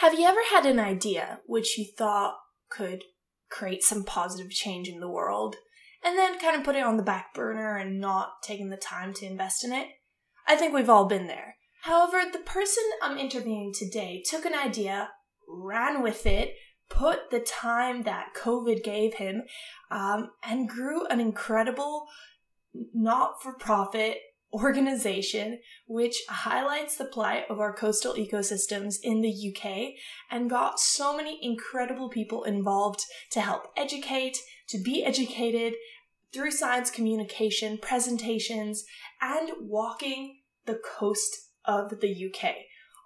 Have you ever had an idea which you thought could create some positive change in the world and then kind of put it on the back burner and not taking the time to invest in it? I think we've all been there. However, the person I'm interviewing today took an idea, ran with it, put the time that COVID gave him, um, and grew an incredible not for profit organization which highlights the plight of our coastal ecosystems in the UK and got so many incredible people involved to help educate, to be educated through science communication, presentations, and walking the coast of the UK.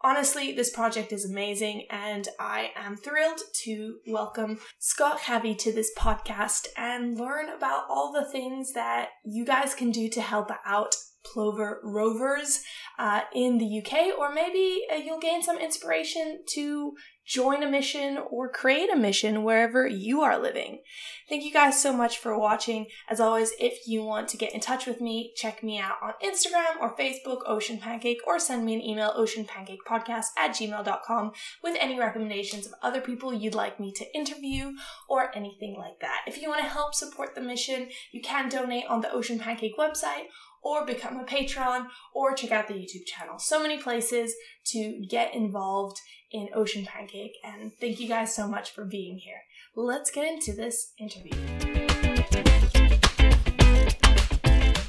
Honestly, this project is amazing, and I am thrilled to welcome Scott Chavy to this podcast and learn about all the things that you guys can do to help out Plover Rovers uh, in the UK, or maybe uh, you'll gain some inspiration to join a mission or create a mission wherever you are living. Thank you guys so much for watching. As always, if you want to get in touch with me, check me out on Instagram or Facebook, Ocean Pancake, or send me an email, oceanpancakepodcast at gmail.com with any recommendations of other people you'd like me to interview or anything like that. If you want to help support the mission, you can donate on the Ocean Pancake website or become a patron or check out the YouTube channel. So many places to get involved in Ocean Pancake, and thank you guys so much for being here. Let's get into this interview.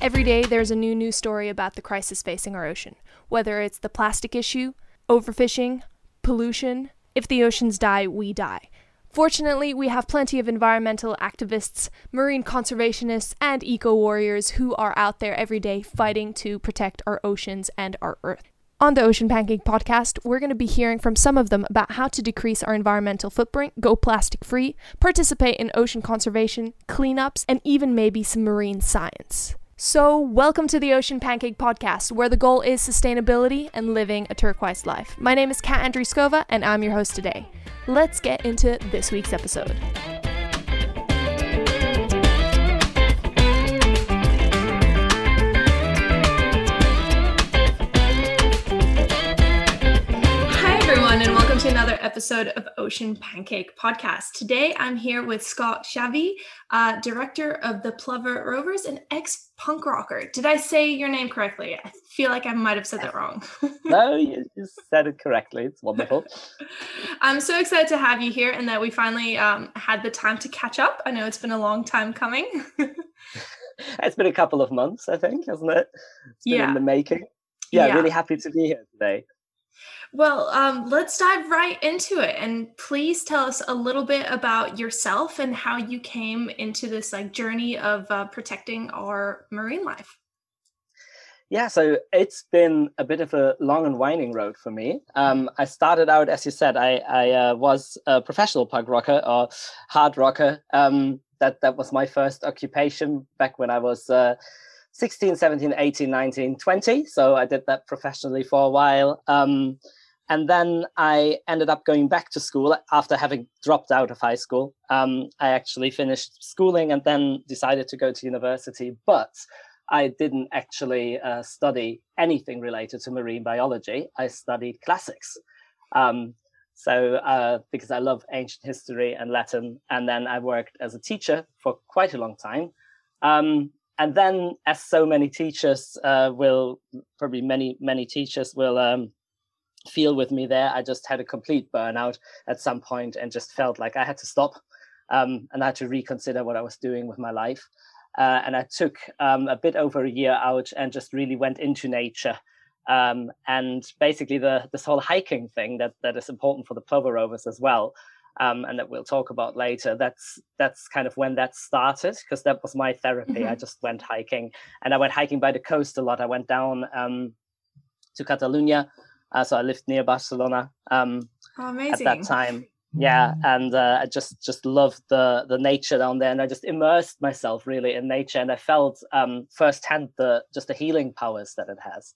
Every day, there's a new news story about the crisis facing our ocean, whether it's the plastic issue, overfishing, pollution. If the oceans die, we die. Fortunately, we have plenty of environmental activists, marine conservationists, and eco warriors who are out there every day fighting to protect our oceans and our Earth. On the Ocean Pancake podcast, we're going to be hearing from some of them about how to decrease our environmental footprint, go plastic free, participate in ocean conservation, cleanups, and even maybe some marine science. So, welcome to the Ocean Pancake Podcast, where the goal is sustainability and living a turquoise life. My name is Kat Andriskova, and I'm your host today. Let's get into this week's episode. Episode of Ocean Pancake Podcast. Today I'm here with Scott Chavy, uh, director of the Plover Rovers and ex punk rocker. Did I say your name correctly? I feel like I might have said that wrong. no, you, said it correctly. It's wonderful. I'm so excited to have you here and that we finally um, had the time to catch up. I know it's been a long time coming. it's been a couple of months, I think, hasn't it? It's been yeah. in the making. Yeah, yeah, really happy to be here today. Well, um, let's dive right into it, and please tell us a little bit about yourself and how you came into this like journey of uh, protecting our marine life. Yeah, so it's been a bit of a long and winding road for me. Um, I started out, as you said, I, I uh, was a professional punk rocker or hard rocker. Um, that that was my first occupation back when I was. Uh, 16, 17, 18, 19, 20. So I did that professionally for a while. Um, and then I ended up going back to school after having dropped out of high school. Um, I actually finished schooling and then decided to go to university, but I didn't actually uh, study anything related to marine biology. I studied classics. Um, so, uh, because I love ancient history and Latin, and then I worked as a teacher for quite a long time. Um, and then, as so many teachers uh, will, probably many, many teachers will um, feel with me there. I just had a complete burnout at some point and just felt like I had to stop um, and I had to reconsider what I was doing with my life. Uh, and I took um, a bit over a year out and just really went into nature. Um, and basically, the this whole hiking thing that that is important for the plover rovers as well, um, and that we'll talk about later. That's that's kind of when that started because that was my therapy. Mm-hmm. I just went hiking, and I went hiking by the coast a lot. I went down um, to Catalonia uh, so I lived near Barcelona um, oh, at that time. Yeah, and uh, I just just loved the the nature down there, and I just immersed myself really in nature, and I felt um, firsthand the just the healing powers that it has.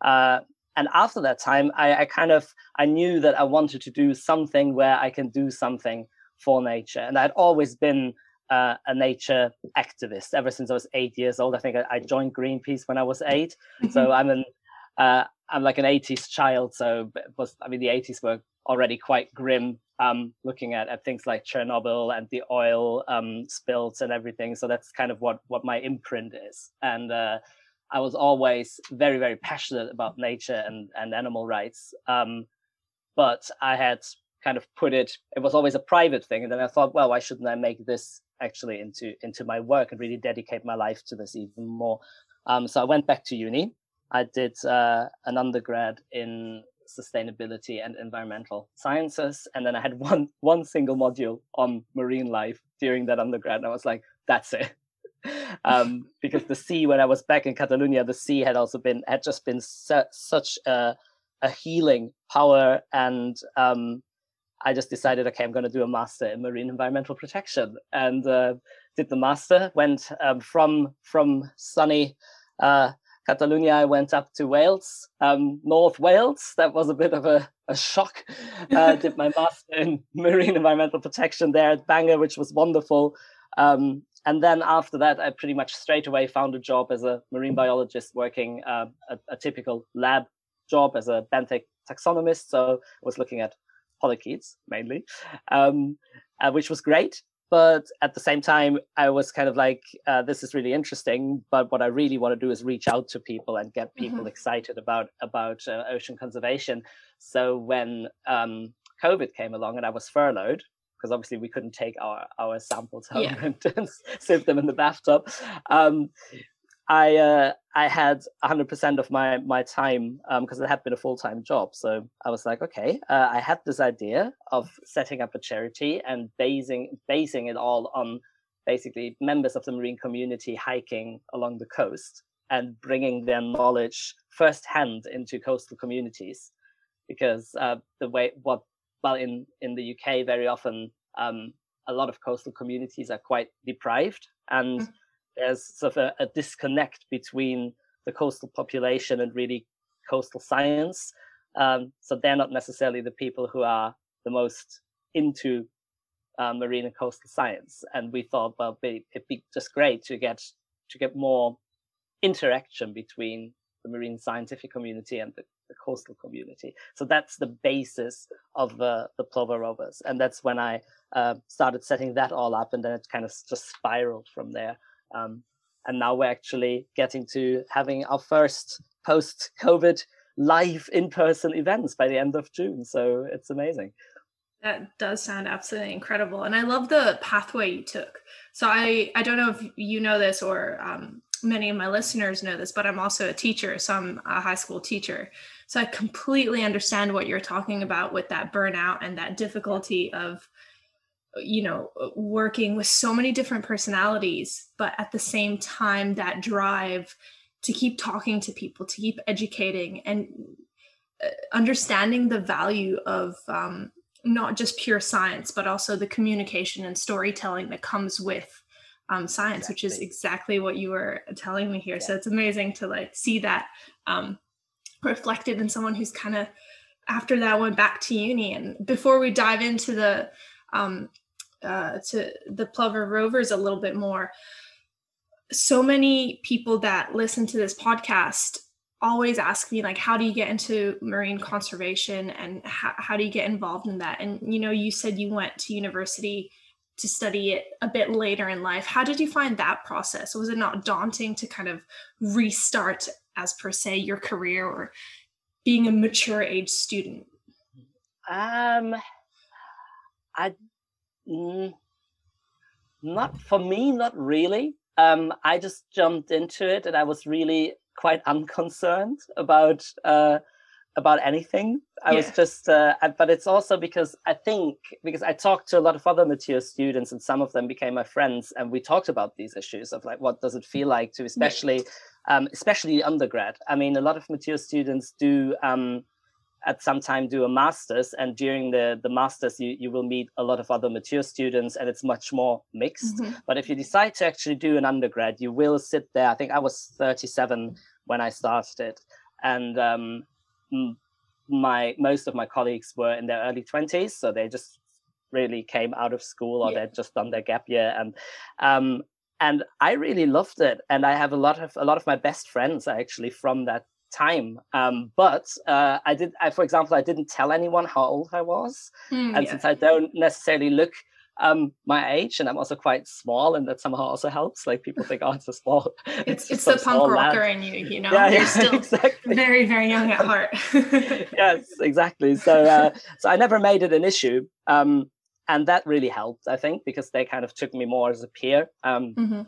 Uh, and after that time, I, I kind of I knew that I wanted to do something where I can do something for nature, and I'd always been uh, a nature activist ever since I was eight years old. I think I, I joined Greenpeace when I was eight, so I'm an uh, I'm like an 80s child, so was I mean the 80s were already quite grim. Um, looking at, at things like Chernobyl and the oil um, spills and everything. So that's kind of what what my imprint is. And uh, I was always very very passionate about nature and and animal rights. Um, but I had kind of put it. It was always a private thing, and then I thought, well, why shouldn't I make this actually into into my work and really dedicate my life to this even more? Um, so I went back to uni I did uh, an undergrad in sustainability and environmental sciences, and then I had one one single module on marine life during that undergrad, and I was like, "That's it." Um, because the sea, when I was back in Catalonia, the sea had also been had just been su- such a, a healing power, and um, I just decided, okay, I'm going to do a master in marine environmental protection, and uh, did the master. Went um, from from sunny uh, Catalonia, I went up to Wales, um, North Wales. That was a bit of a, a shock. Uh, did my master in marine environmental protection there at Bangor, which was wonderful. Um, and then after that, I pretty much straight away found a job as a marine biologist working uh, a, a, typical lab job as a benthic taxonomist. So I was looking at polychaetes mainly, um, uh, which was great but at the same time i was kind of like uh, this is really interesting but what i really want to do is reach out to people and get people mm-hmm. excited about about uh, ocean conservation so when um, covid came along and i was furloughed because obviously we couldn't take our our samples home yeah. and, and sieve them in the bathtub um, I uh, I had 100% of my my time because um, it had been a full time job. So I was like, okay, uh, I had this idea of setting up a charity and basing basing it all on basically members of the marine community hiking along the coast and bringing their knowledge firsthand into coastal communities, because uh, the way what well in in the UK very often um, a lot of coastal communities are quite deprived and. Mm-hmm there's sort of a, a, disconnect between the coastal population and really coastal science. Um, so they're not necessarily the people who are the most into uh, marine and coastal science. And we thought, well, it'd be just great to get to get more interaction between the marine scientific community and the, the coastal community. So that's the basis of uh, the Plover Rovers, and that's when I uh, started setting that all up, and then it kind of just spiraled from there. Um, and now we're actually getting to having our first post COVID live in person events by the end of June. So it's amazing. That does sound absolutely incredible. And I love the pathway you took. So I, I don't know if you know this or um, many of my listeners know this, but I'm also a teacher. So I'm a high school teacher. So I completely understand what you're talking about with that burnout and that difficulty of you know working with so many different personalities but at the same time that drive to keep talking to people to keep educating and uh, understanding the value of um, not just pure science but also the communication and storytelling that comes with um, science exactly. which is exactly what you were telling me here yeah. so it's amazing to like see that um, reflected in someone who's kind of after that went back to uni. And before we dive into the um, uh, to the Plover Rovers a little bit more. So many people that listen to this podcast always ask me like how do you get into marine conservation and how, how do you get involved in that? And you know you said you went to university to study it a bit later in life. How did you find that process? Was it not daunting to kind of restart as per se your career or being a mature age student um i Mm, not for me, not really. Um, I just jumped into it, and I was really quite unconcerned about uh, about anything. I yeah. was just, uh, but it's also because I think because I talked to a lot of other mature students, and some of them became my friends, and we talked about these issues of like what does it feel like to, especially, yeah. Um, especially undergrad. I mean, a lot of mature students do. Um, at some time do a master's and during the the master's you, you will meet a lot of other mature students and it's much more mixed mm-hmm. but if you decide to actually do an undergrad you will sit there i think i was 37 when i started and um, my most of my colleagues were in their early 20s so they just really came out of school or yeah. they'd just done their gap year and um, and i really loved it and i have a lot of a lot of my best friends actually from that time. Um, but uh, I did, I, for example, I didn't tell anyone how old I was, Mm, and yeah. since I don't necessarily look um, my age, and I'm also quite small, and that somehow also helps. Like people think, oh, it's a small. it's, it's the punk small lad. rocker in you, you know. Yeah, You're yeah, still exactly. very, very young at heart. yes, exactly. So, uh, so I never made it an issue, um, and that really helped, I think, because they kind of took me more as a peer. Um, Mhm.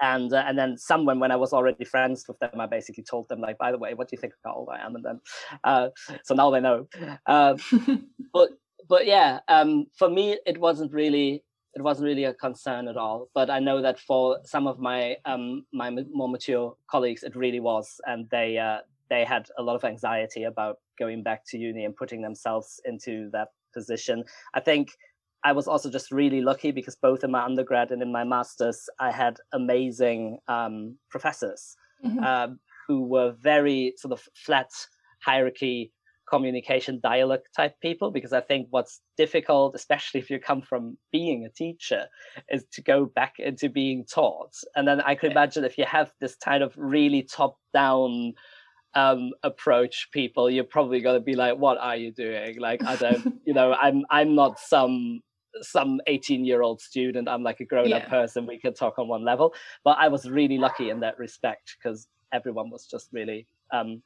and uh, and then someone when I was already friends with them, I basically told them like, by the way, what do you think of how old I am? And then, uh, so now they know. Uh, but but yeah, um, for me, it wasn't really it wasn't really a concern at all. But I know that for some of my um, my more mature colleagues, it really was, and they uh, they had a lot of anxiety about going back to uni and putting themselves into that position. I think I was also just really lucky because both in my undergrad and in my masters, I had amazing um, professors Mhm. um, who were very sort of flat hierarchy communication dialogue type people because i think what's difficult especially if you come from being a teacher is to go back into being taught. And then i could imagine if you have this kind of really top down um approach people you're probably going to be like what are you doing? Like i don't you know i'm i'm not some some 18 year old student i'm like a grown up Yeah. person we can talk on one level but i was really lucky in that respect because everyone was just really um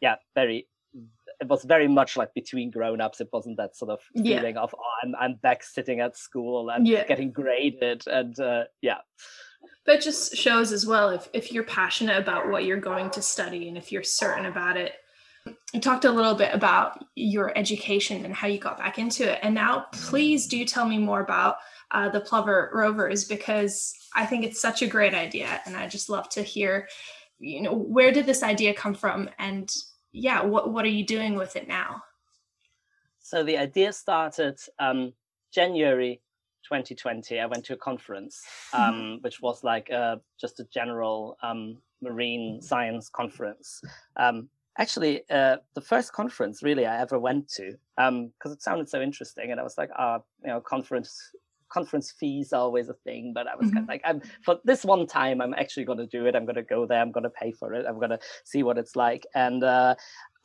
yeah very it was very much like between grown-ups it wasn't that sort of Yeah. feeling of oh, I'm, I'm back sitting at school and Yeah. getting graded and uh, yeah But just shows as well if, if you're passionate about what you're going to study and if you're certain about it. You talked a little bit about your education and how you got back into it. And now, please do tell me more about uh, the Plover Rovers because I think it's such a great idea. And I just love to hear, you know, where did this idea come from? And yeah, what, what are you doing with it now? so the idea started um january 2020 i went to a conference um which was like uh just a general um marine science conference um actually uh the first conference really i ever went to um because it sounded so interesting and i was like ah you know conference conference fees are always a thing but i was kind of like i'm for this one time i'm actually going to do it i'm going to go there i'm going to pay for it i'm going to see what it's like and uh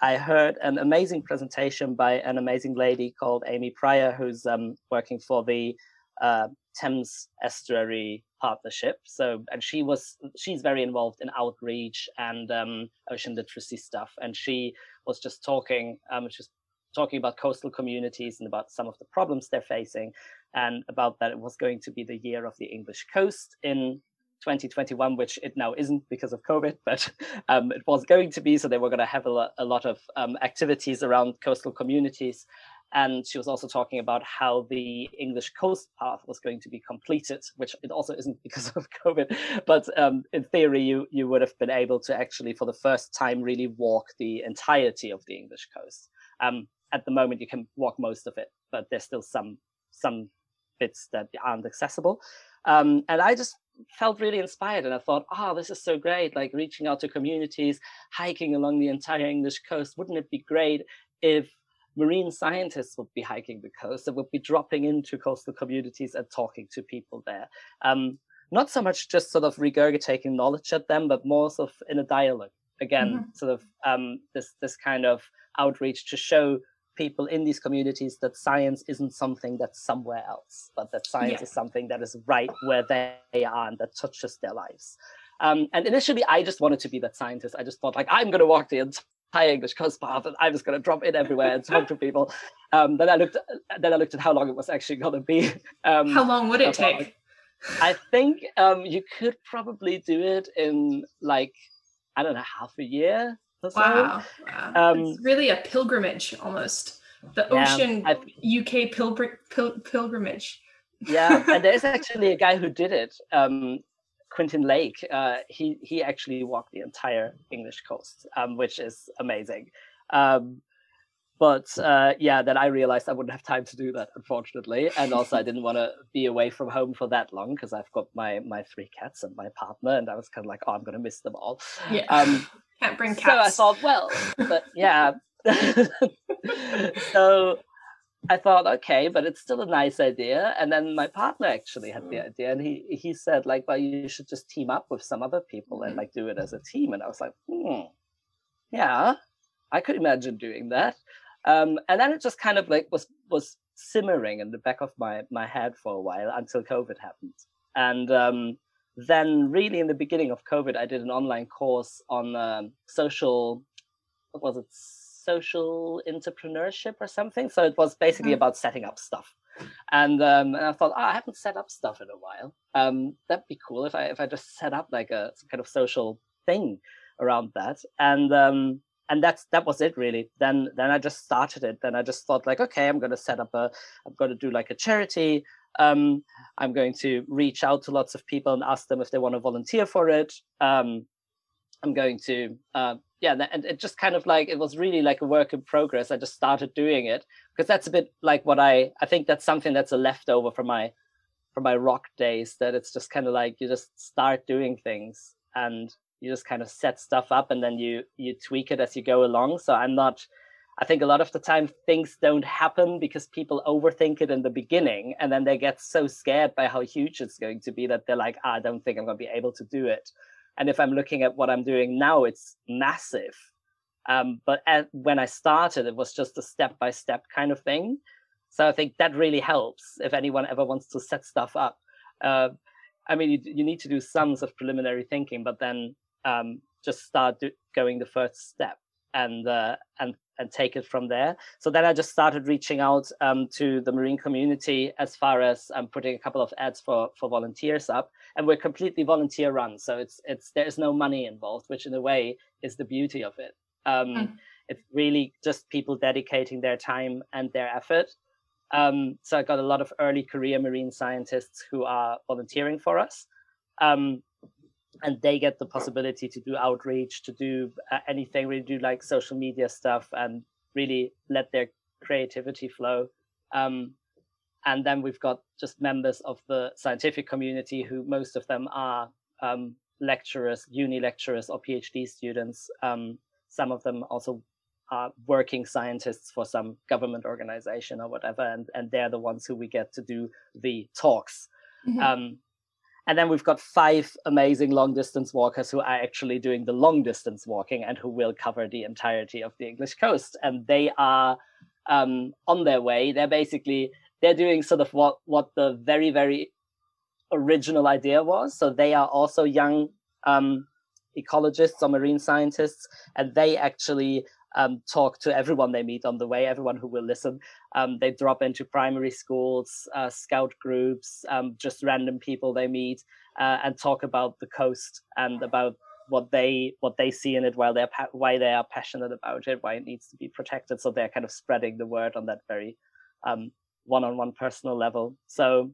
I heard an amazing presentation by an amazing lady called Amy Pryor, who's um, working for the uh, Thames Estuary Partnership. So, and she was she's very involved in outreach and um, ocean literacy stuff. And she was just talking, um, was talking about coastal communities and about some of the problems they're facing, and about that it was going to be the year of the English coast in 2021, which it now isn't because of COVID, but um, it was going to be. So they were going to have a, a lot of um, activities around coastal communities. And she was also talking about how the English coast path was going to be completed, which it also isn't because of COVID. But um, in theory, you you would have been able to actually, for the first time, really walk the entirety of the English coast. Um, at the moment, you can walk most of it, but there's still some some bits that aren't accessible. Um, and I just felt really inspired and I thought, oh, this is so great, like reaching out to communities, hiking along the entire English coast. Wouldn't it be great if marine scientists would be hiking the coast and would be dropping into coastal communities and talking to people there? Um, not so much just sort of regurgitating knowledge at them, but more sort of in a dialogue. Again, sort of um, this this kind of outreach to show people in these communities that science isn't something that's somewhere else, but that science Yeah. is something that is right where they are and that touches their lives. Um, and initially, I just wanted to be that scientist. I just thought, like, I'm going to walk the entire English coast path, and I'm just going to drop in everywhere and talk to people. Um, then I looked, then I looked at how long it was actually going to be. Um, How long would it take? I think um, you could probably do it in like I don't know half a year or so. Wow. wow. Um, it's really a pilgrimage almost. The Yeah, ocean UK pilgr- pil- pilgrimage. yeah, and there's actually a guy who did it. Um, Quentin Lake. Uh, he he actually walked the entire English coast, um, which is amazing. Um, but uh, yeah, then I realized I wouldn't have time to do that, unfortunately, and also I didn't want to be away from home for that long because I've got my my three cats and my partner, and I was kind of like, oh, I'm gonna miss them all. Yeah. Um, Can't bring cats. so I thought, well, but yeah. so I thought, okay, but it's still a nice idea. And then my partner actually had the idea, and he he said, like, well, you should just team up with some other people and like do it as a team. And I was like, hmm, yeah, I could imagine doing that. Um, and then it just kind of like was was simmering in the back of my my head for a while until COVID happened. And um, then, really, in the beginning of COVID, I did an online course on um, social. What was it? Social entrepreneurship or something. So it was basically mm-hmm. about setting up stuff. And, um, and I thought, oh, I haven't set up stuff in a while. Um, that'd be cool if I if I just set up like a kind of social thing around that. And um, and that's that was it really then then i just started it then i just thought like okay i'm going to set up a i'm going to do like a charity um, i'm going to reach out to lots of people and ask them if they want to volunteer for it um, i'm going to uh, yeah and it just kind of like it was really like a work in progress. I just started doing it because that's a bit like what i i think that's something that's a leftover from my from my rock days that it's just kind of like you just start doing things and you just kind of set stuff up and then you you tweak it as you go along. So i'm not i think a lot of the time things don't happen because people overthink it in the beginning and then they get so scared by how huge it's going to be that they're like ah, i don't think i'm going to be able to do it and if i'm looking at what i'm doing now it's massive. Um, but at, when i started it was just a step by step kind of thing. So i think that really helps if anyone ever wants to set stuff up. Uh, I mean, you, you need to do some sort of preliminary thinking, but then um, just start do, going the first step and uh, and and take it from there. So then I just started reaching out um, to the marine community as far as um, putting a couple of ads for for volunteers up, and we're completely volunteer run. So it's it's there is no money involved, which in a way is the beauty of it. Um, mm. It's really just people dedicating their time and their effort. Um, so I got a lot of early career marine scientists who are volunteering for us. Um, and they get the possibility to do outreach, to do uh, anything, really do like social media stuff and really let their creativity flow. Um, and then we've got just members of the scientific community who most of them are um, lecturers, uni lecturers or PhD students. Um, some of them also are working scientists for some government organization or whatever, and, and they're the ones who we get to do the talks. Mm-hmm. And then we've got five amazing long distance walkers who are actually doing the long distance walking and who will cover the entirety of the English coast. And they are um, on their way. They're basically they're doing sort of what what the very very original idea was. So they are also young um, ecologists or marine scientists, and they actually um, talk to everyone they meet on the way, everyone who will listen. Um, they drop into primary schools, uh, scout groups, um, just random people they meet, uh, and talk about the coast and about what they what they see in it, while they're pa- why they are passionate about it, why it needs to be protected. So they're kind of spreading the word on that very um, one-on-one personal level. So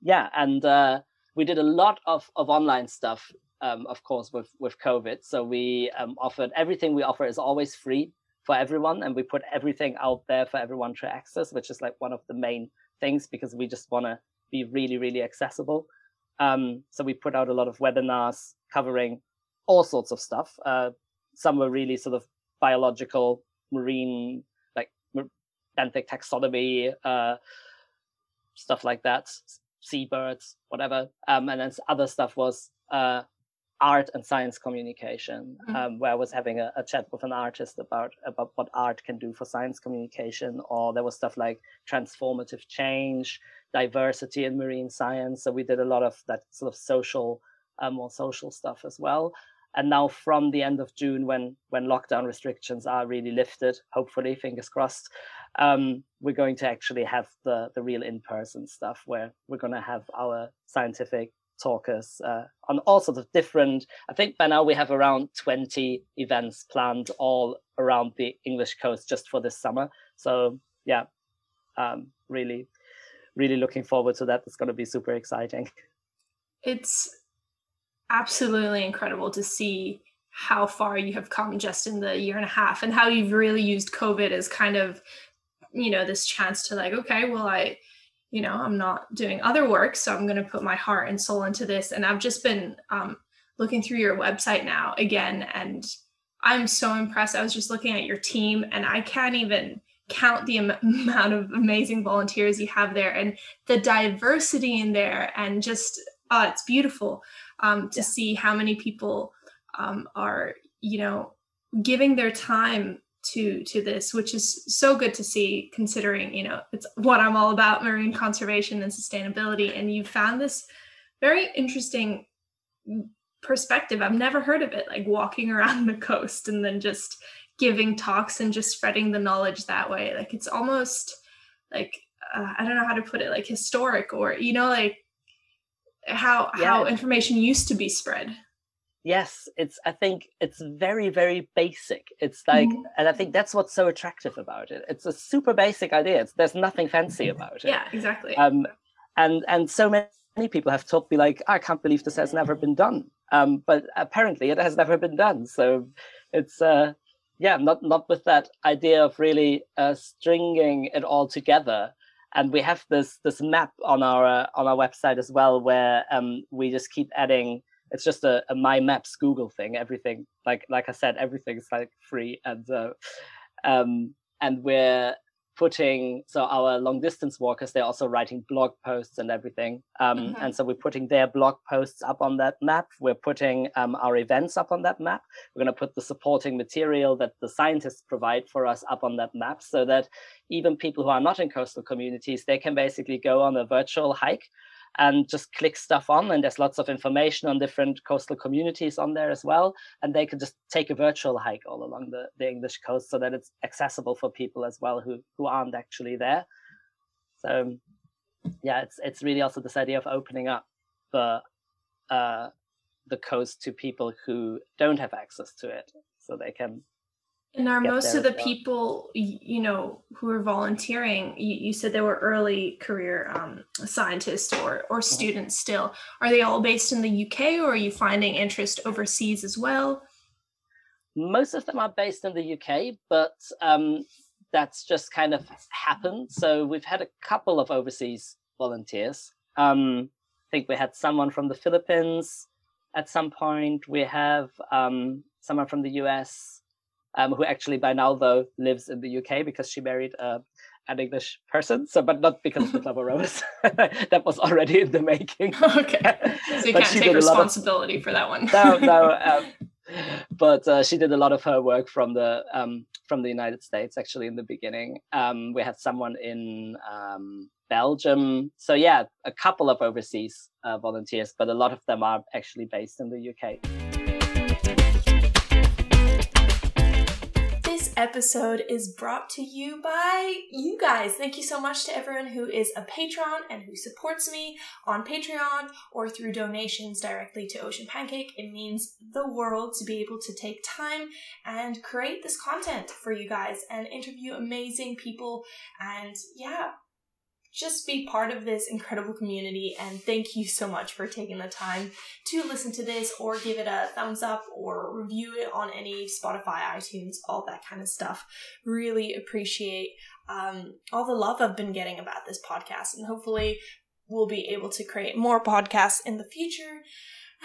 yeah, and uh, we did a lot of of online stuff um, of course, with with COVID. So we um, offered everything we offer is always free for everyone, and we put everything out there for everyone to access, which is like one of the main things because we just want to be really, really accessible. Um, so we put out a lot of webinars covering all sorts of stuff. Uh, some were really sort of biological, marine, like benthic taxonomy, uh, stuff like that, seabirds, whatever. Um, and then other stuff was uh, art and science communication, mm-hmm. um, where I was having a, a, chat with an artist about about what art can do for science communication, or there was stuff like transformative change, diversity in marine science. So we did a lot of that sort of social, uh, more social stuff as well. And now from the end of June, when when lockdown restrictions are really lifted, hopefully, fingers crossed, um, we're going to actually have the the real in person stuff where we're going to have our scientific talkers uh, on all sorts of different. I think by now we have around 20 events planned all around the English coast just for this summer. So yeah, um, really, really looking forward to that. It's going to be super exciting. It's absolutely incredible to see how far you have come just in the year and a half and how you've really used COVID as kind of, you know, this chance to like, okay, well, I you know i'm not doing other work so i'm going to put my heart and soul into this and i've just been um, looking through your website now again and i'm so impressed i was just looking at your team and i can't even count the amount of amazing volunteers you have there and the diversity in there and just oh, it's beautiful um, to yeah. see how many people um, are you know giving their time to to this which is so good to see considering you know it's what i'm all about marine conservation and sustainability. And you found this very interesting perspective. I've never heard of it like walking around the coast and then just giving talks and just spreading the knowledge that way. Like it's almost like uh, i don't know how to put it like historic or you know like how yeah. how information used to be spread yes it's i think it's very very basic. It's like mm-hmm. and i think that's what's so attractive about it. It's a super basic idea. It's, there's nothing fancy about it. Yeah exactly. Um and and so many people have told me like i can't believe this has never been done. Um but apparently it has never been done. So it's uh yeah not not with that idea of really uh stringing it all together. And we have this this map on our uh, on our website as well where um we just keep adding it's just a, a my maps google thing everything like like i said everything's like free and uh, um and we're putting so our long distance walkers they're also writing blog posts and everything um, mm-hmm. and so we're putting their blog posts up on that map we're putting um, our events up on that map we're going to put the supporting material that the scientists provide for us up on that map so that even people who are not in coastal communities they can basically go on a virtual hike and just click stuff on and there's lots of information on different coastal communities on there as well. And they can just take a virtual hike all along the, the english coast so that it's accessible for people as well who who aren't actually there. So yeah it's it's really also this idea of opening up the uh the coast to people who don't have access to it so they can and are most of the well. people, you know, who are volunteering? You, you said they were early career um, scientists or or mm-hmm. students. Mm-hmm. Still, are they all based in the UK, or are you finding interest overseas as well? Most of them are based in the UK, but um, that's just kind of happened. So we've had a couple of overseas volunteers. Um, I think we had someone from the Philippines at some point. We have um, someone from the US um, who actually by now though lives in the UK because she married uh, an English person. So, but not because of the Plover Rovers. that was already in the making. okay, so you but can't take responsibility of, for that one. no, no. Um, but uh, she did a lot of her work from the um, from the United States. Actually, in the beginning, um, we had someone in um, Belgium. So yeah, a couple of overseas uh, volunteers, but a lot of them are actually based in the UK. Episode is brought to you by you guys. Thank you so much to everyone who is a patron and who supports me on Patreon or through donations directly to Ocean Pancake. It means the world to be able to take time and create this content for you guys and interview amazing people and yeah, just be part of this incredible community. And thank you so much for taking the time to listen to this or give it a thumbs up or review it on any Spotify, iTunes, all that kind of stuff. Really appreciate um, all the love I've been getting about this podcast. And hopefully, we'll be able to create more podcasts in the future.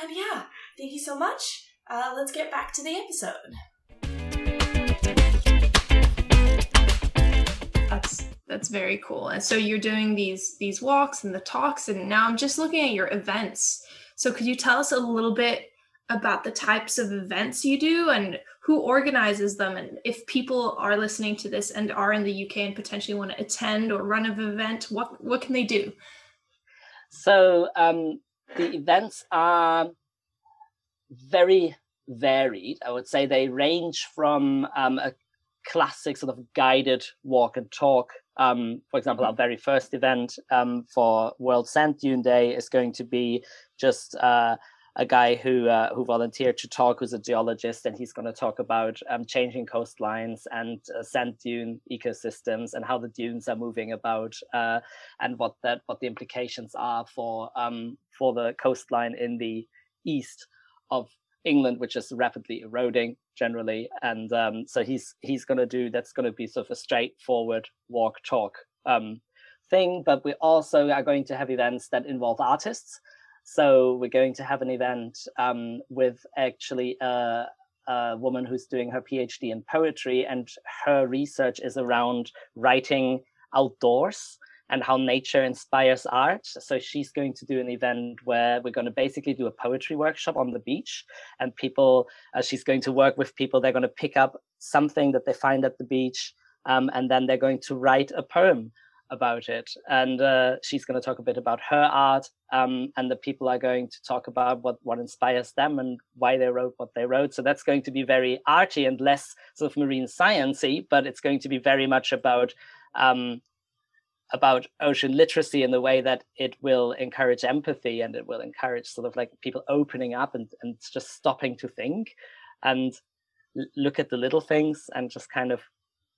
And yeah, thank you so much. Uh, let's get back to the episode. That's very cool. And so you're doing these these walks and the talks, and now I'm just looking at your events. So could you tell us a little bit about the types of events you do and who organizes them and if people are listening to this and are in the UK and potentially want to attend or run an event what what can they do so um, the events are very varied I would say they range from um, a classic sort of guided walk and talk um, for example, our very first event um, for World Sand Dune Day is going to be just uh, a guy who uh, who volunteered to talk, who's a geologist, and he's going to talk about um, changing coastlines and uh, sand dune ecosystems and how the dunes are moving about, uh, and what that what the implications are for um, for the coastline in the east of England, which is rapidly eroding generally, and um, so he's he's going to do that's going to be sort of a straightforward walk talk um, thing. But we also are going to have events that involve artists. So we're going to have an event um, with actually a, a woman who's doing her PhD in poetry, and her research is around writing outdoors and how nature inspires art. So she's going to do an event where we're going to basically do a poetry workshop on the beach, and people. Uh, she's going to work with people. They're going to pick up something that they find at the beach, um, and then they're going to write a poem about it. And uh, she's going to talk a bit about her art, um, and the people are going to talk about what what inspires them and why they wrote what they wrote. So that's going to be very arty and less sort of marine sciency, but it's going to be very much about um, about ocean literacy in the way that it will encourage empathy and it will encourage sort of like people opening up and, and just stopping to think and look at the little things and just kind of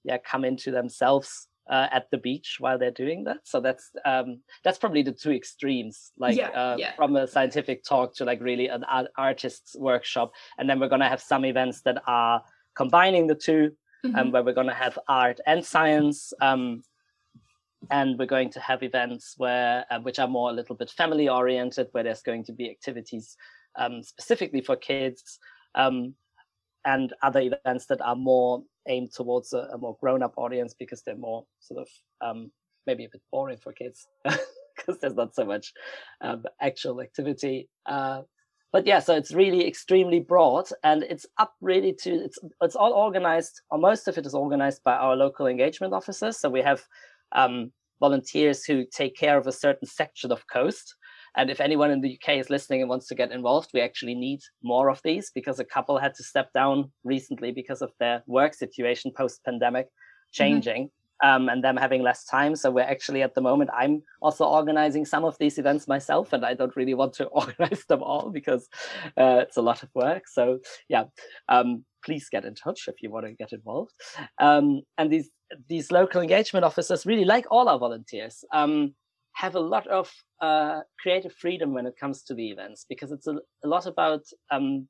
yeah come into themselves uh, at the beach while they're doing that. So that's um, that's probably the two extremes, like yeah, uh, yeah. from a scientific talk to like really an artist's workshop. And then we're gonna have some events that are combining the 2 mm-hmm. um, where we're gonna have art and science. Um, and we're going to have events where uh, which are more a little bit family oriented, where there's going to be activities um, specifically for kids. Um, and other events that are more aimed towards a, a more grown-up audience because they're more sort of um, maybe a bit boring for kids because there's not so much um, actual activity. Uh, but yeah, so it's really extremely broad, and it's up really to it's it's all organized, or most of it is organized by our local engagement officers. So we have um, volunteers who take care of a certain section of coast and if anyone in the UK is listening and wants to get involved, we actually need more of these because a couple had to step down recently because of their work situation post pandemic mm-hmm. changing. Mm-hmm. Um, and them having less time. So we're actually at the moment, I'm also organizing some of these events myself, and I don't really want to organize them all because uh, it's a lot of work. So yeah, um, please get in touch if you want to get involved. Um, and these these local engagement officers really like all our volunteers. Um, have a lot of uh, creative freedom when it comes to the events because it's a, a lot about um,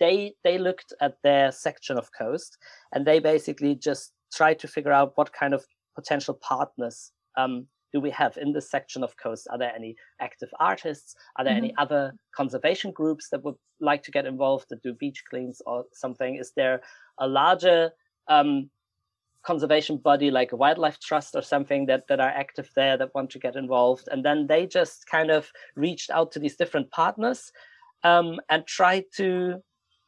they they looked at their section of coast and they basically just tried to figure out what kind of potential partners um, do we have in this section of coast are there any active artists are there mm-hmm. any other conservation groups that would like to get involved that do beach cleans or something is there a larger um, conservation body like a wildlife trust or something that that are active there that want to get involved. And then they just kind of reached out to these different partners um, and tried to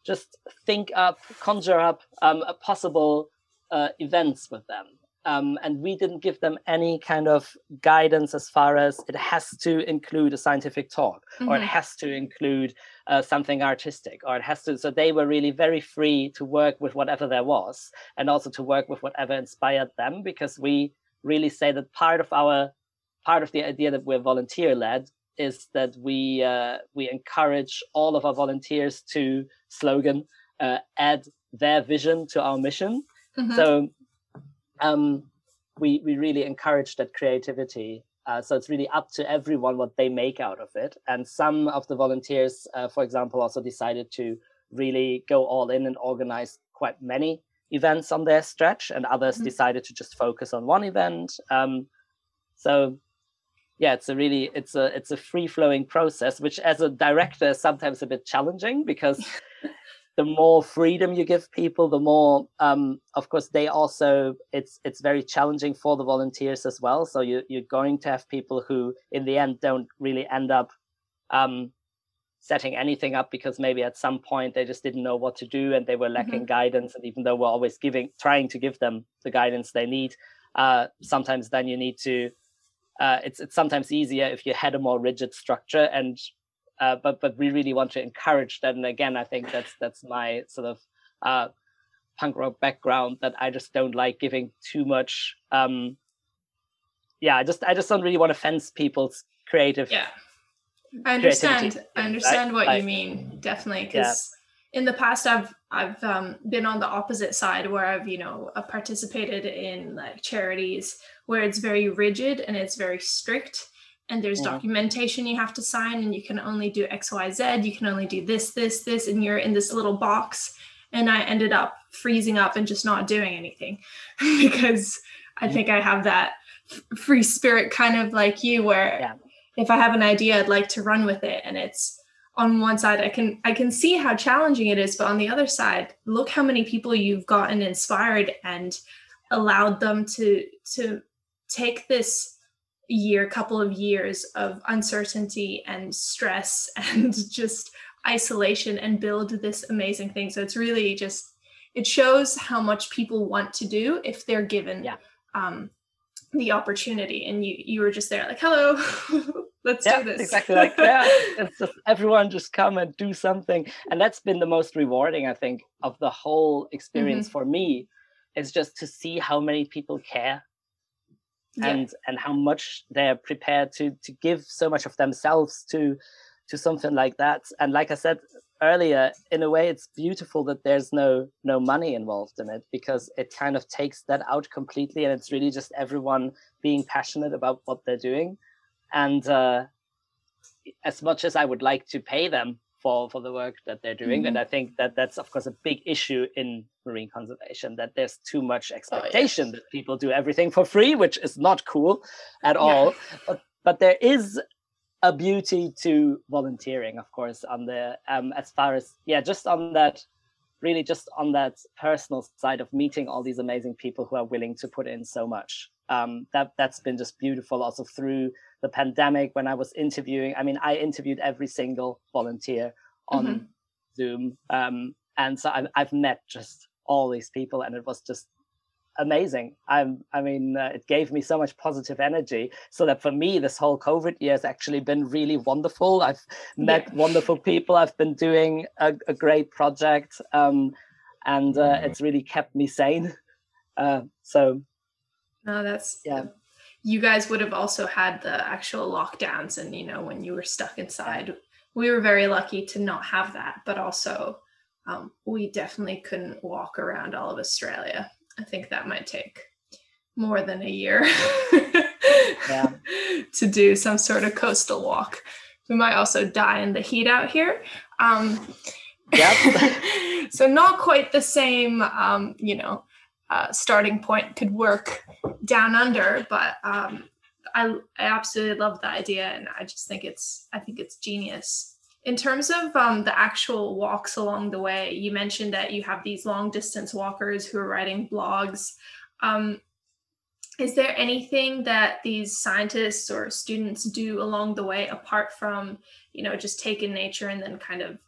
just think up conjure up um, possible uh, events with them um, and we didn't give them any kind of guidance as far as it has to include a scientific talk mm-hmm. or it mm-hmm. has to include uh, something artistic or it has to so they were really very free to work with whatever there was and also to work with whatever inspired them because we really say that part of our part of the idea that we're volunteer led is that we uh, we encourage all of our volunteers to slogan uh, add their vision to our mission mm-hmm. so um, we we really encourage that creativity. Uh, so it's really up to everyone what they make out of it. And some of the volunteers, uh, for example, also decided to really go all in and organize quite many events on their stretch, and others mm-hmm. decided to just focus on one event. Um, so yeah, it's a really it's a it's a free flowing process, which as a director is sometimes a bit challenging because the more freedom you give people, the more, um, of course, they also it's it's very challenging for the volunteers as well. So you you're going to have people who, in the end, don't really end up um, setting anything up because maybe at some point they just didn't know what to do and they were lacking mm-hmm. guidance. And even though we're always giving, trying to give them the guidance they need, uh, sometimes then you need to. Uh, it's it's sometimes easier if you had a more rigid structure and uh, but but we really want to encourage that. And again, I think that's that's my sort of uh, punk rock background that I just don't like giving too much. Um, yeah, I just I just don't really want to fence people's creative. Yeah, I understand. I understand right? what like, you mean. Definitely, because yeah. in the past, I've I've um, been on the opposite side where I've you know uh, participated in like charities where it's very rigid and it's very strict and there's yeah. documentation you have to sign and you can only do xyz you can only do this this this and you're in this little box and i ended up freezing up and just not doing anything because i think i have that free spirit kind of like you where yeah. if i have an idea i'd like to run with it and it's on one side i can i can see how challenging it is but on the other side look how many people you've gotten inspired and allowed them to to take this year, couple of years of uncertainty and stress and just isolation and build this amazing thing. So it's really just it shows how much people want to do if they're given yeah. um, the opportunity. And you you were just there like, hello, let's yeah, do this. Exactly like yeah, it's just everyone just come and do something. And that's been the most rewarding, I think, of the whole experience mm-hmm. for me, is just to see how many people care yeah. and and how much they're prepared to to give so much of themselves to to something like that and like i said earlier in a way it's beautiful that there's no no money involved in it because it kind of takes that out completely and it's really just everyone being passionate about what they're doing and uh, as much as i would like to pay them for for the work that they're doing mm-hmm. and i think that that's of course a big issue in marine conservation that there's too much expectation oh, yes. that people do everything for free which is not cool at all but but there is a beauty to volunteering of course on the um as far as yeah just on that really just on that personal side of meeting all these amazing people who are willing to put in so much um that that's been just beautiful also through the pandemic when I was interviewing. I mean, I interviewed every single volunteer on mm-hmm. Zoom. Um, and so I've, I've met just all these people and it was just amazing. I'm, I mean, uh, it gave me so much positive energy. So that for me, this whole COVID year has actually been really wonderful. I've met yeah. wonderful people. I've been doing a, a great project, um, and uh, it's really kept me sane. Uh, so, no, that's yeah. You guys would have also had the actual lockdowns and you know when you were stuck inside. We were very lucky to not have that but also um, we definitely couldn't walk around all of australia. I think that might take more than a year yeah. to do some sort of coastal walk. We might also die in the heat out here. Um, yep. so not quite the same um, you know uh, starting point could work down under but um, I, I absolutely love the idea and i just think it's i think it's genius. In terms of um, the actual walks along the way you mentioned that you have these long distance walkers who are writing blogs. Um, is there anything that these scientists or students do along the way apart from you know just take in nature and then kind of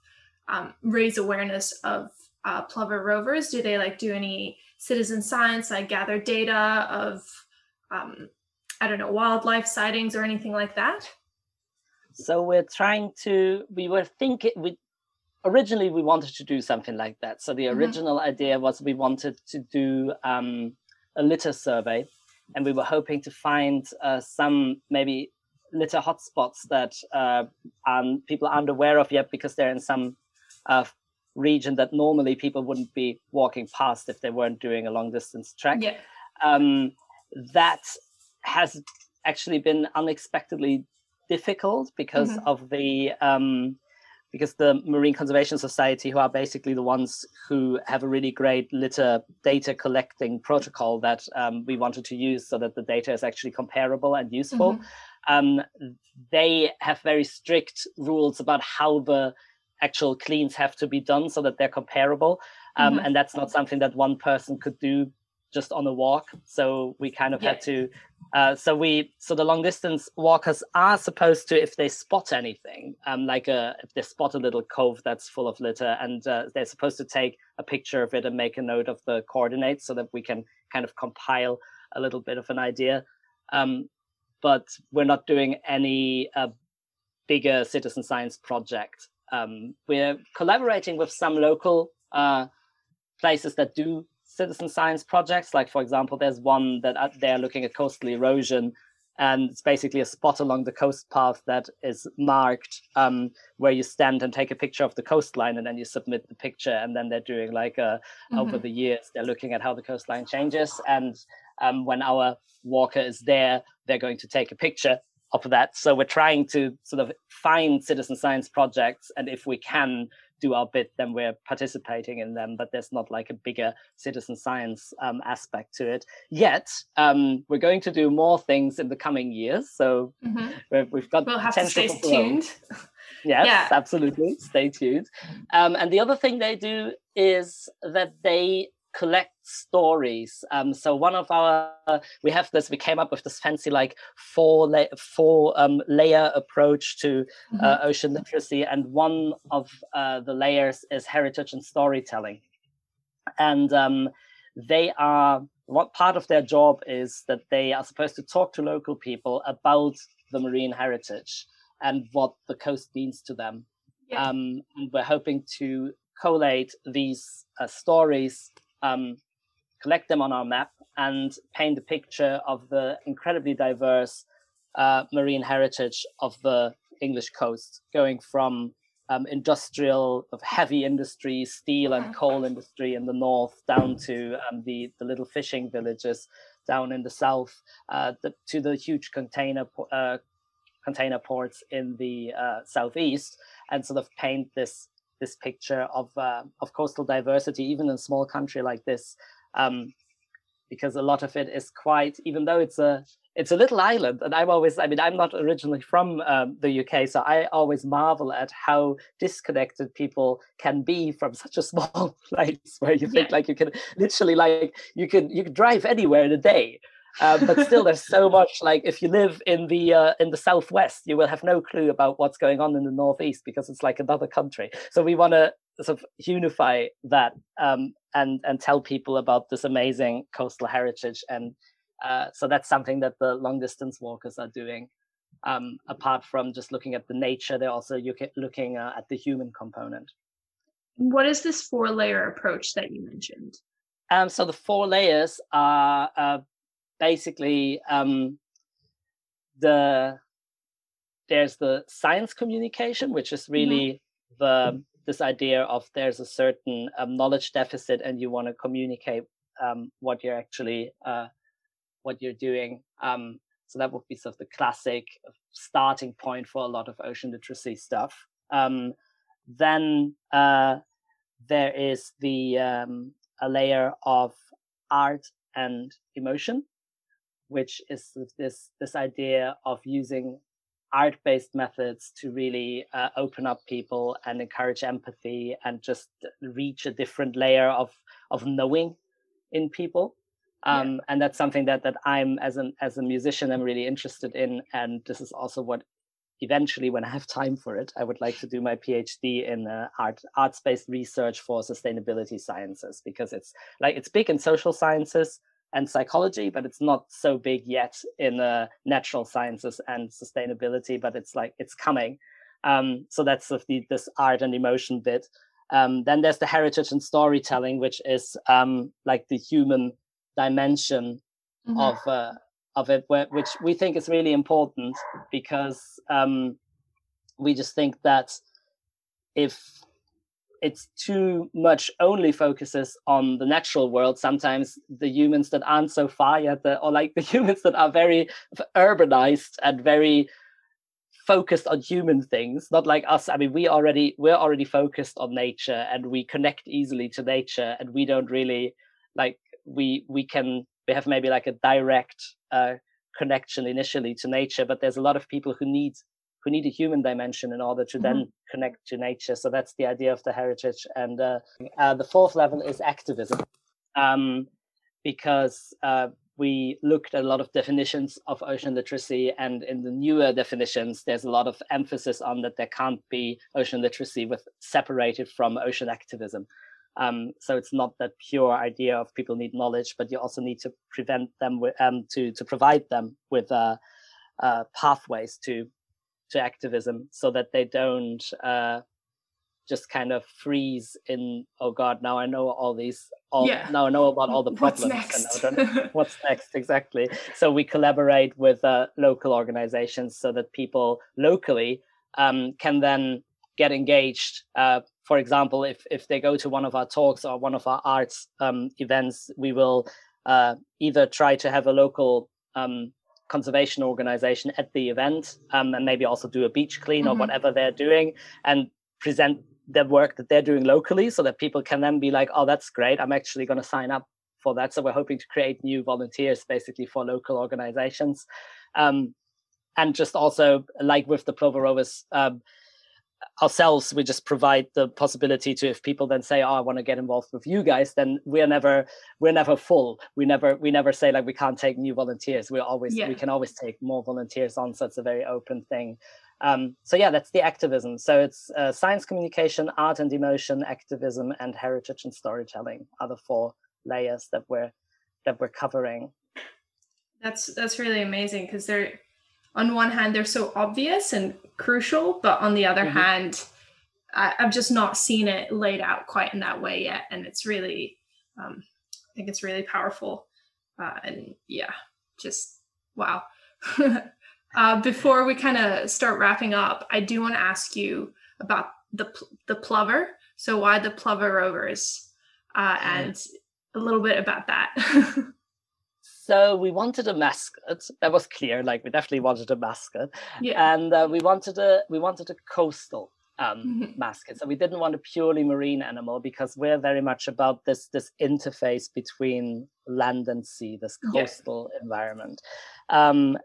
um, raise awareness of uh, plover rovers? Do they like do any citizen science. I gather data of, um, I don't know, wildlife sightings or anything like that. So we're trying to, we were thinking, we originally we wanted to do something like that. So the mm-hmm. original mm-hmm. idea was we wanted to do um, a litter survey and we were hoping to find uh, some maybe litter hotspots that uh, um, people aren't aware of yet because they're in some uh, region that normally people wouldn't be walking past if they weren't doing a long distance trek. Yeah. Um, that has actually been unexpectedly difficult because mm-hmm. of the um, because the Marine Conservation Society, who are basically the ones who have a really great litter data collecting protocol that um, we wanted to use so that the data is actually comparable and useful, mm-hmm. um, they have very strict rules about how the actual cleans have to be done so that they're comparable. Um, mm-hmm. And that's not something that one person could do just on a walk. So we kind of yeah. had to. Uh, so we so the long distance walkers are supposed to, if they spot anything, um, like a if they spot a little cove that's full of litter, and uh, they're supposed to take a picture of it and make a note of the coordinates so that we can kind of compile a little bit of an idea. Um, but we're not doing any uh, bigger citizen science project um, we're collaborating with some local uh, places that do citizen science projects. Like, for example, there's one that uh, they're looking at coastal erosion, and it's basically a spot along the coast path that is marked um, where you stand and take a picture of the coastline, and then you submit the picture. And then they're doing like a, mm-hmm. over the years, they're looking at how the coastline changes. And um, when our walker is there, they're going to take a picture of that. So we're trying to sort of find citizen science projects, and if we can do our bit, then we're participating in them. But there's not like a bigger citizen science um, aspect to it yet. Um, we're going to do more things in the coming years, so mm-hmm. we've got we'll potential have to stay tuned. Yes, yeah. absolutely. Stay tuned. Um, and the other thing they do is that they collect stories. Um, so one of our uh, we have this. We came up with this fancy like four la- four um, layer approach to uh, mm-hmm. ocean literacy, and one of uh, the layers is heritage and storytelling, and um, they are what part of their job is that they are supposed to talk to local people about the marine heritage and what the coast means to them. Yeah. Um, and we're hoping to collate these uh, stories, um, collect them on our map, and paint a picture of the incredibly diverse uh, marine heritage of the English coast, going from um, industrial of heavy industry, steel and coal industry in the north, down to um, the the little fishing villages down in the south, uh, the, to the huge container uh, container ports in the uh, southeast, and sort of paint this this picture of uh, of coastal diversity, even in a small country like this, um, because a lot of it is quite, even though it's a it's a little island and i'm always i mean i'm not originally from um, the uk so i always marvel at how disconnected people can be from such a small place where you think yeah. like you can literally like you can you can drive anywhere in a day um, but still there's so much like if you live in the uh, in the southwest you will have no clue about what's going on in the northeast because it's like another country so we want to sort of unify that um, and and tell people about this amazing coastal heritage and uh, so that's something that the long distance walkers are doing. Um, apart from just looking at the nature, they're also looking uh, at the human component. What is this four layer approach that you mentioned? Um, so the four layers are uh, basically um, the there's the science communication, which is really mm-hmm. the this idea of there's a certain um, knowledge deficit and you want to communicate um, what you're actually uh, what you're doing. Um, so that would be sort of the classic starting point for a lot of ocean literacy stuff. Um, then uh, there is the um, a layer of art and emotion, which is this this idea of using art-based methods to really uh, open up people and encourage empathy and just reach a different layer of of knowing in people um, yeah. and that's something that that I'm as an as a musician I'm really interested in, and this is also what eventually when I have time for it I would like to do my PhD in uh, art arts based research for sustainability sciences because it's like it's big in social sciences and psychology, but it's not so big yet in uh, natural sciences and sustainability. But it's like it's coming. Um, so that's of the, this art and emotion bit. Um, then there's the heritage and storytelling, which is um, like the human dimension mm-hmm. of uh, of it, where, which we think is really important because um, we just think that if it's too much only focuses on the natural world. Sometimes the humans that aren't so far yet the, or like the humans that are very urbanized and very focused on human things not like us. I mean we already we're already focused on nature and we connect easily to nature and we don't really like we we can we have maybe like a direct uh, connection initially to nature but there's a lot of people who need who need a human dimension in order to mm-hmm. then connect to nature. So that's the idea of the heritage. And uh, uh, the fourth level is activism. Um, because uh, we looked at a lot of definitions of ocean literacy and in the newer definitions there's a lot of emphasis on that there can't be ocean literacy with separated from ocean activism. Um, so it's not that pure idea of people need knowledge, but you also need to prevent them with, um, to to provide them with uh, uh, pathways to to activism, so that they don't uh, just kind of freeze in. Oh God, now I know all these. All, yeah. Now I know about all the problems. What's next? what's next exactly? So we collaborate with uh, local organizations so that people locally um, can then get engaged uh, for example, if if they go to one of our talks or one of our arts um, events, we will uh, either try to have a local um, conservation organization at the event um, and maybe also do a beach clean mm-hmm. or whatever they're doing and present the work that they're doing locally so that people can then be like, oh, that's great. I'm actually going to sign up for that. So we're hoping to create new volunteers basically for local organizations. Um, and just also like with the Plover Rovers, um, ourselves we just provide the possibility to if people then say oh i want to get involved with you guys then we're never we're never full. We never we never say like we can't take new volunteers. We're always yeah. we can always take more volunteers on so it's a very open thing. Um, so yeah that's the activism. So it's uh, science communication art and emotion activism and heritage and storytelling are the four layers that we're that we're covering. That's that's really amazing because they're on one hand they're so obvious and crucial but on the other mm-hmm. hand I, have just not seen it laid out quite in that way yet. And it's really um, i think it's really powerful. Uh, and yeah just wow. Uh, before we kind of start wrapping up i do want to ask you about the the plover. So why the plover rovers? Uh, mm-hmm. and a little bit about that So we wanted a mascot. That was clear. Like we definitely wanted a mascot, yeah. and uh, we wanted a we wanted a coastal um, mm-hmm. mascot. So we didn't want a purely marine animal because we're very much about this this interface between land and sea, this coastal yeah. environment. Um,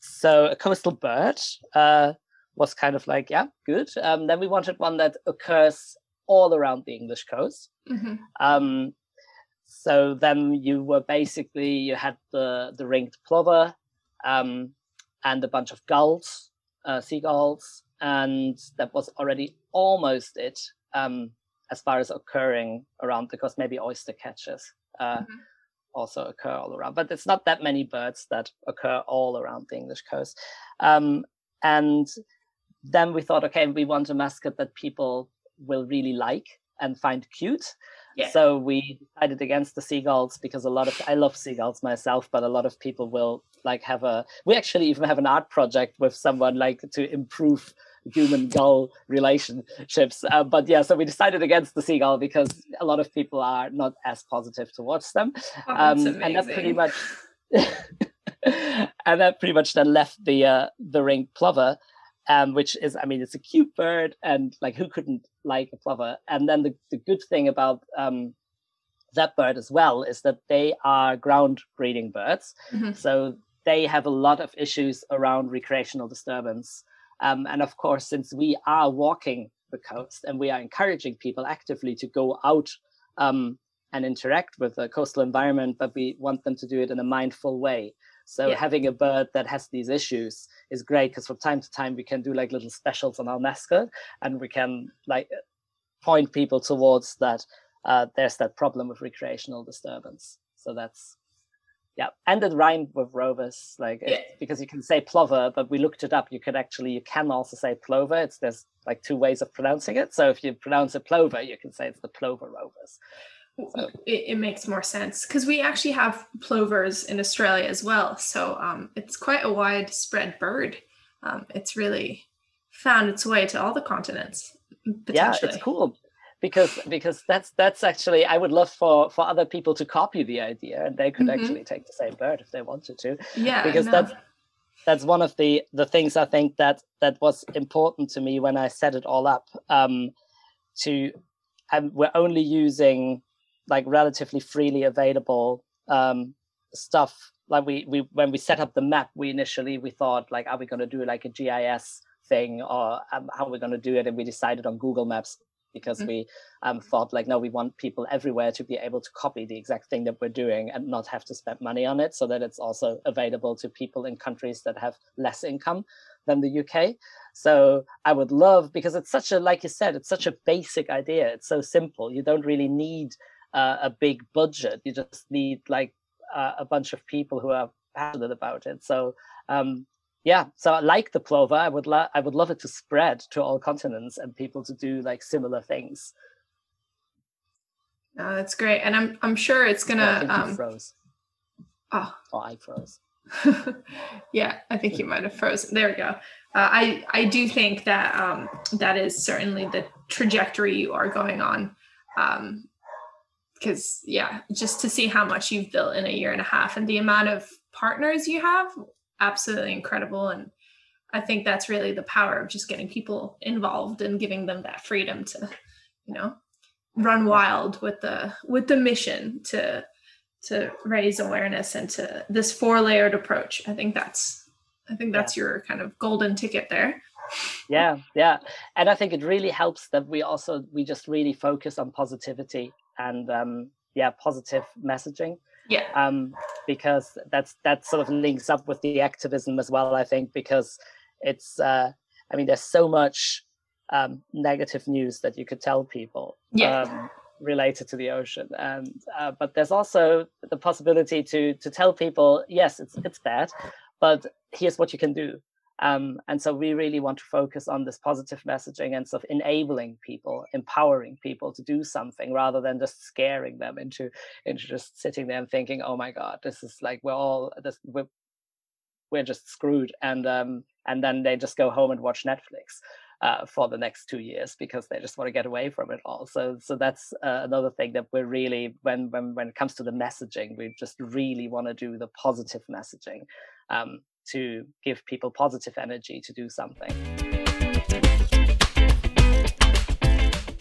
so a coastal bird uh, was kind of like yeah, good. Um, then we wanted one that occurs all around the English coast. Mm-hmm. Um, so then you were basically you had the the ringed plover um, and a bunch of gulls, uh, seagulls, and that was already almost it um, as far as occurring around because maybe oyster catchers uh, mm-hmm. also occur all around, but it's not that many birds that occur all around the English coast. Um, and then we thought, okay, we want a mascot that people will really like and find cute. Yeah. So we decided against the seagulls because a lot of I love seagulls myself, but a lot of people will like have a. We actually even have an art project with someone like to improve human gull relationships. Uh, but yeah, so we decided against the seagull because a lot of people are not as positive towards them, oh, um, and that pretty much. and that pretty much then left the uh, the ringed plover um, which is, I mean, it's a cute bird, and like who couldn't like a plover? And then the, the good thing about um, that bird as well is that they are ground breeding birds, mm-hmm. so they have a lot of issues around recreational disturbance. Um, and of course, since we are walking the coast and we are encouraging people actively to go out um, and interact with the coastal environment, but we want them to do it in a mindful way. So yeah. having a bird that has these issues is great because from time to time we can do like little specials on our mascot and we can like point people towards that uh, there's that problem with recreational disturbance. So that's yeah, and it rhymed with rovers, like yeah. it, because you can say plover, but we looked it up. You can actually you can also say plover. It's there's like two ways of pronouncing it. So if you pronounce it plover, you can say it's the plover rovers. It, it, makes more sense because we actually have plovers in Australia as well. So um, it's quite a widespread bird. Um, it's really found its way to all the continents. Yeah, it's cool because because that's that's actually I would love for for other people to copy the idea and they could mm-hmm. actually take the same bird if they wanted to. Yeah, because that's that's one of the the things I think that that was important to me when I set it all up. Um, to and we're only using like relatively freely available um, stuff. Like we we when we set up the map, we initially we thought like, are we going to do like a GIS thing or um, how are we going to do it? And we decided on Google Maps because mm-hmm. we um, thought like, no, we want people everywhere to be able to copy the exact thing that we're doing and not have to spend money on it, so that it's also available to people in countries that have less income than the UK. So I would love because it's such a like you said, it's such a basic idea. It's so simple. You don't really need uh, a big budget. You just need like uh, a bunch of people who are passionate about it. So um, yeah, so I like the plover. I would lo- I would love it to spread to all continents and people to do like similar things. Oh, that's great, and I'm I'm sure it's gonna. I um, froze. Oh. oh, I froze. yeah, I think you might have frozen. There we go. Uh, I I do think that um, that is certainly the trajectory you are going on. Um, because yeah just to see how much you've built in a year and a half and the amount of partners you have absolutely incredible and i think that's really the power of just getting people involved and giving them that freedom to you know run wild with the with the mission to to raise awareness and to this four layered approach i think that's I think that's yeah. your kind of golden ticket there. yeah, yeah. And I think it really helps that we also we just really focus on positivity and um yeah, positive messaging. Yeah. Um, because that's that sort of links up with the activism as well, I think, because it's uh I mean there's so much um negative news that you could tell people. Yeah. Um, related to the ocean and uh, but there's also the possibility to to tell people yes it's it's bad but here's what you can do um, and so we really want to focus on this positive messaging and sort of enabling people empowering people to do something rather than just scaring them into into just sitting there and thinking oh my god this is like we're all this we're, we're just screwed and um and then they just go home and watch netflix uh, for the next two years because they just want to get away from it all. So, so that's uh, another thing that we're really when when when it comes to the messaging, we just really want to do the positive messaging um, to give people positive energy to do something.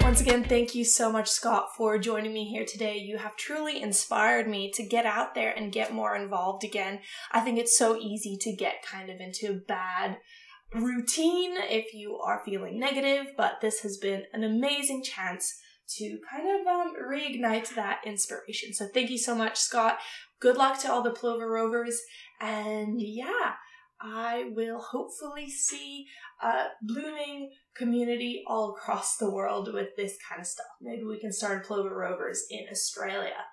Once again, thank you so much, Scott, for joining me here today. You have truly inspired me to get out there and get more involved again. I think it's so easy to get kind of into bad routine if you are feeling negative, but this has been an amazing chance to kind of um, reignite that inspiration. So thank you so much, Scott. Good luck to all the Plover Rovers. And yeah, I will hopefully see a blooming community all across the world with this kind of stuff. Maybe we can start Plover Rovers in Australia.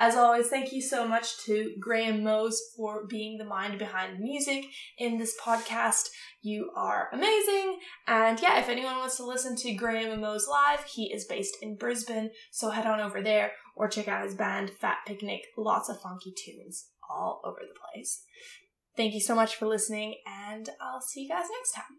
As always, thank you so much to Graham Mose for being the mind behind the music in this podcast. You are amazing. And yeah, if anyone wants to listen to Graham Mose live, he is based in Brisbane, so head on over there or check out his band Fat Picnic. Lots of funky tunes all over the place. Thank you so much for listening, and I'll see you guys next time.